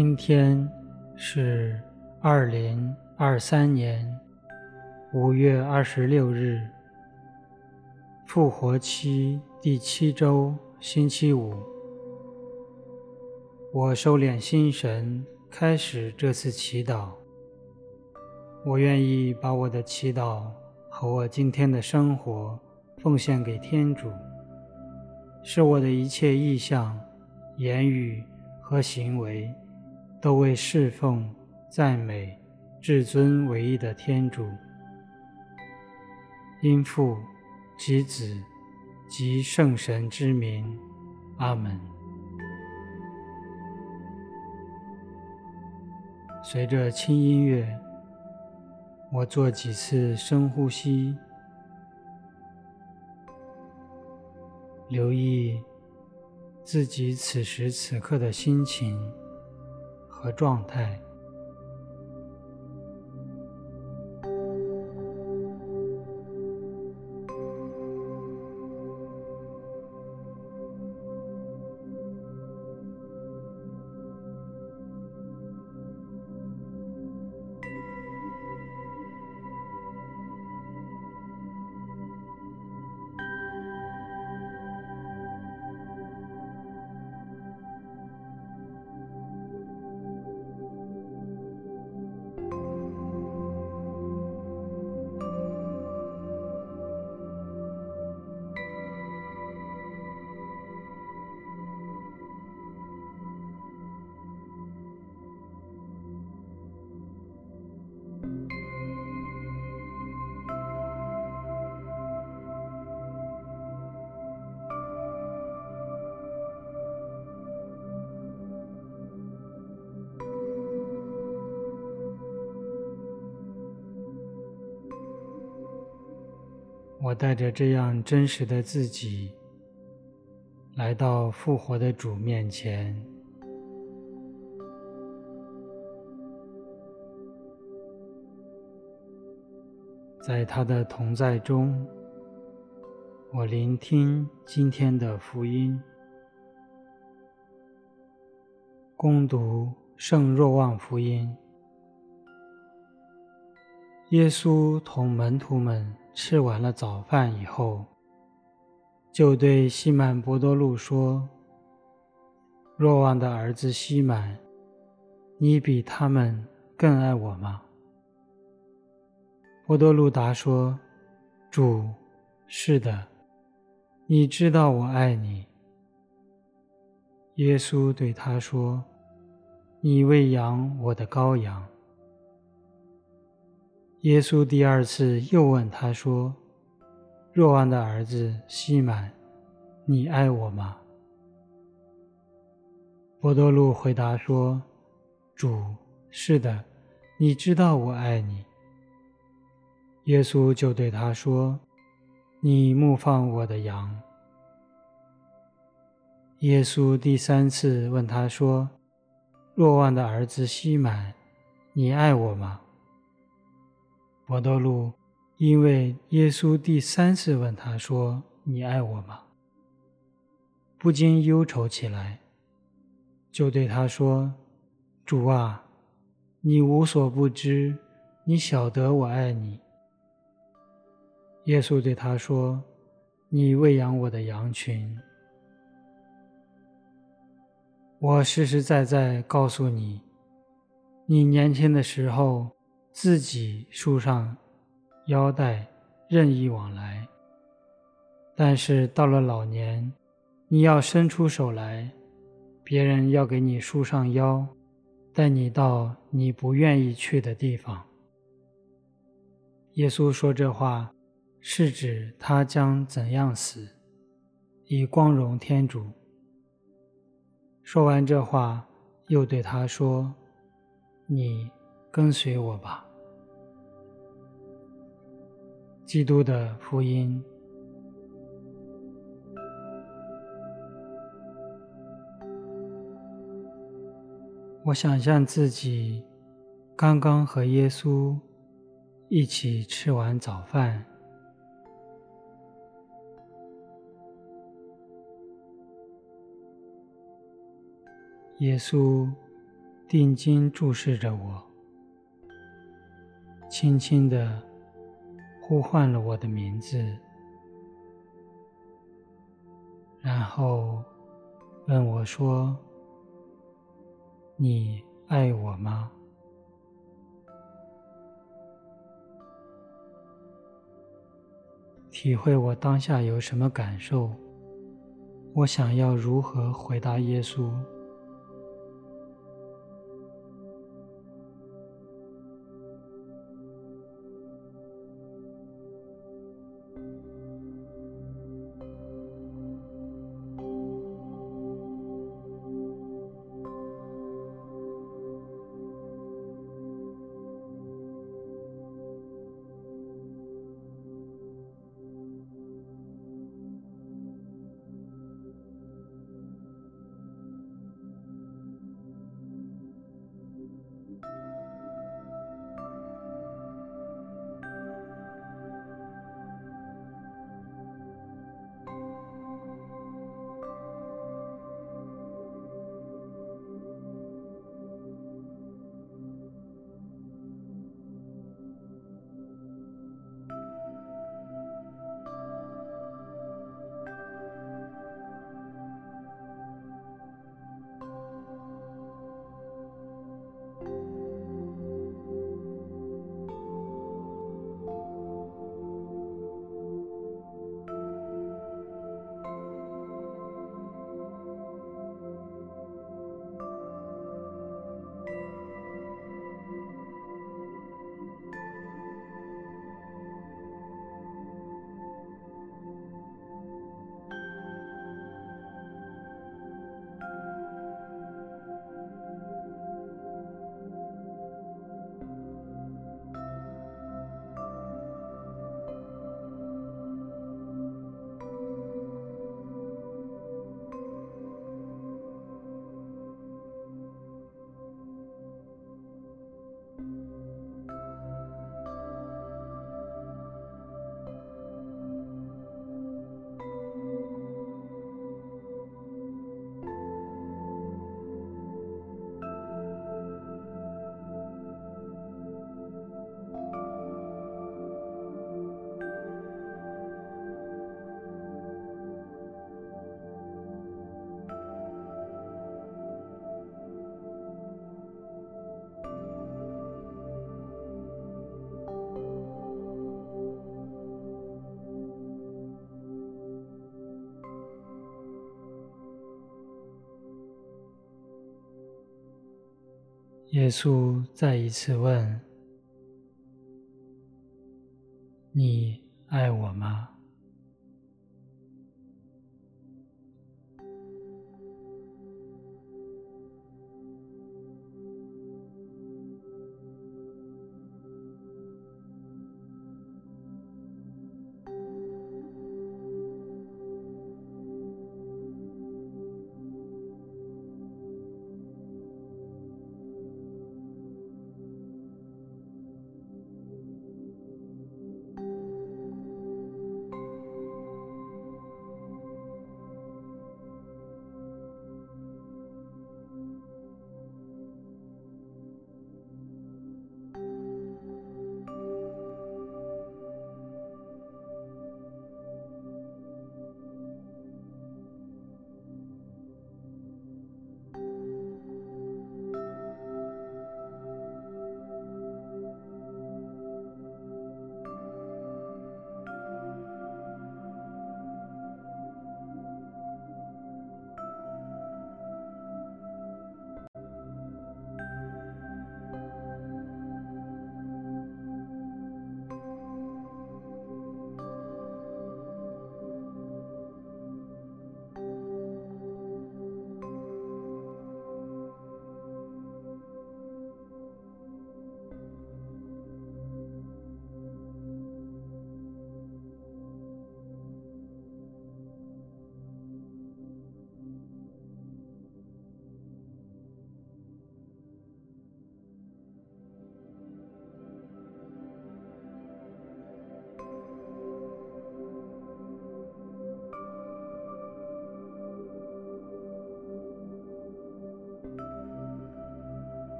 今天是二零二三年五月二十六日，复活期第七周，星期五。我收敛心神，开始这次祈祷。我愿意把我的祈祷和我今天的生活奉献给天主，使我的一切意向、言语和行为。都为侍奉、赞美至尊唯一的天主，因父及子及圣神之名，阿门。随着轻音乐，我做几次深呼吸，留意自己此时此刻的心情。和状态。我带着这样真实的自己，来到复活的主面前，在他的同在中，我聆听今天的福音，恭读圣若望福音。耶稣同门徒们。吃完了早饭以后，就对西满伯多禄说：“若望的儿子西满，你比他们更爱我吗？”伯多禄答说：“主，是的，你知道我爱你。”耶稣对他说：“你喂养我的羔羊。”耶稣第二次又问他说：“若望的儿子西满，你爱我吗？”伯多禄回答说：“主，是的，你知道我爱你。”耶稣就对他说：“你牧放我的羊。”耶稣第三次问他说：“若望的儿子西满，你爱我吗？”伯多禄因为耶稣第三次问他说：“你爱我吗？”不禁忧愁起来，就对他说：“主啊，你无所不知，你晓得我爱你。”耶稣对他说：“你喂养我的羊群。我实实在在告诉你，你年轻的时候。”自己束上腰带，任意往来。但是到了老年，你要伸出手来，别人要给你束上腰，带你到你不愿意去的地方。耶稣说这话，是指他将怎样死，以光荣天主。说完这话，又对他说：“你跟随我吧。”基督的福音。我想象自己刚刚和耶稣一起吃完早饭，耶稣定睛注视着我，轻轻的呼唤了我的名字，然后问我说：“你爱我吗？”体会我当下有什么感受，我想要如何回答耶稣。耶稣再一次问：“你爱我吗？”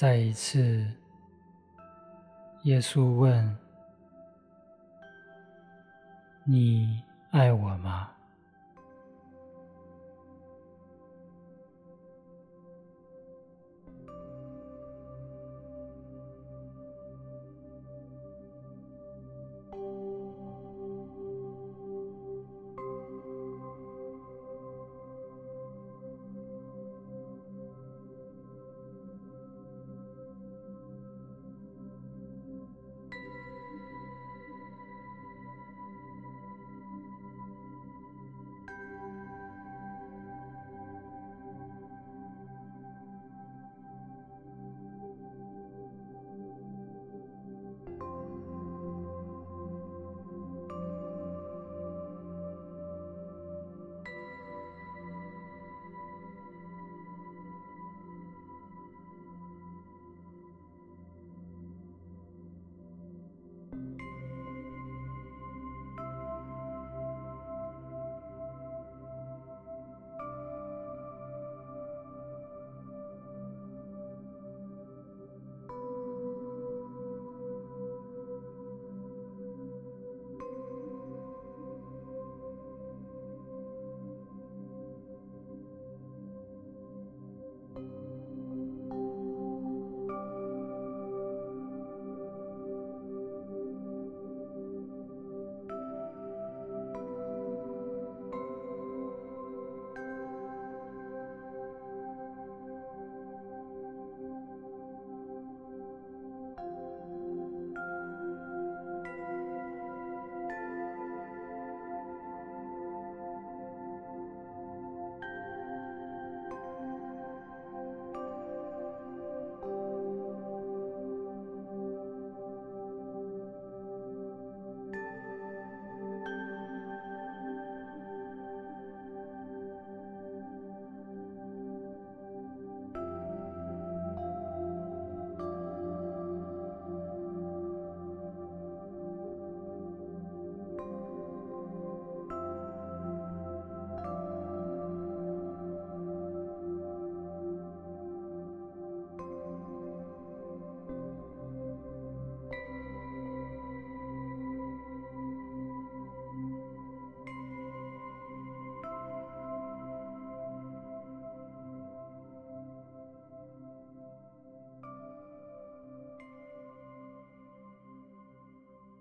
再一次，耶稣问：“你爱我吗？”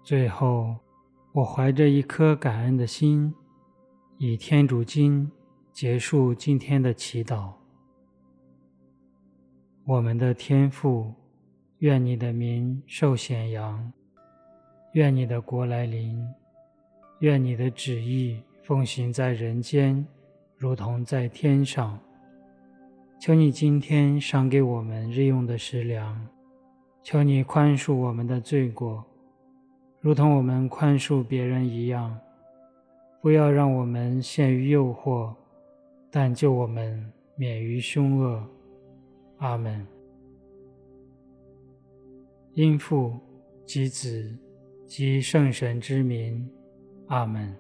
最后，我怀着一颗感恩的心，以天主经结束今天的祈祷。我们的天父，愿你的名受显扬，愿你的国来临，愿你的旨意奉行在人间，如同在天上。求你今天赏给我们日用的食粮，求你宽恕我们的罪过。如同我们宽恕别人一样，不要让我们陷于诱惑，但救我们免于凶恶。阿门。因父及子及圣神之名。阿门。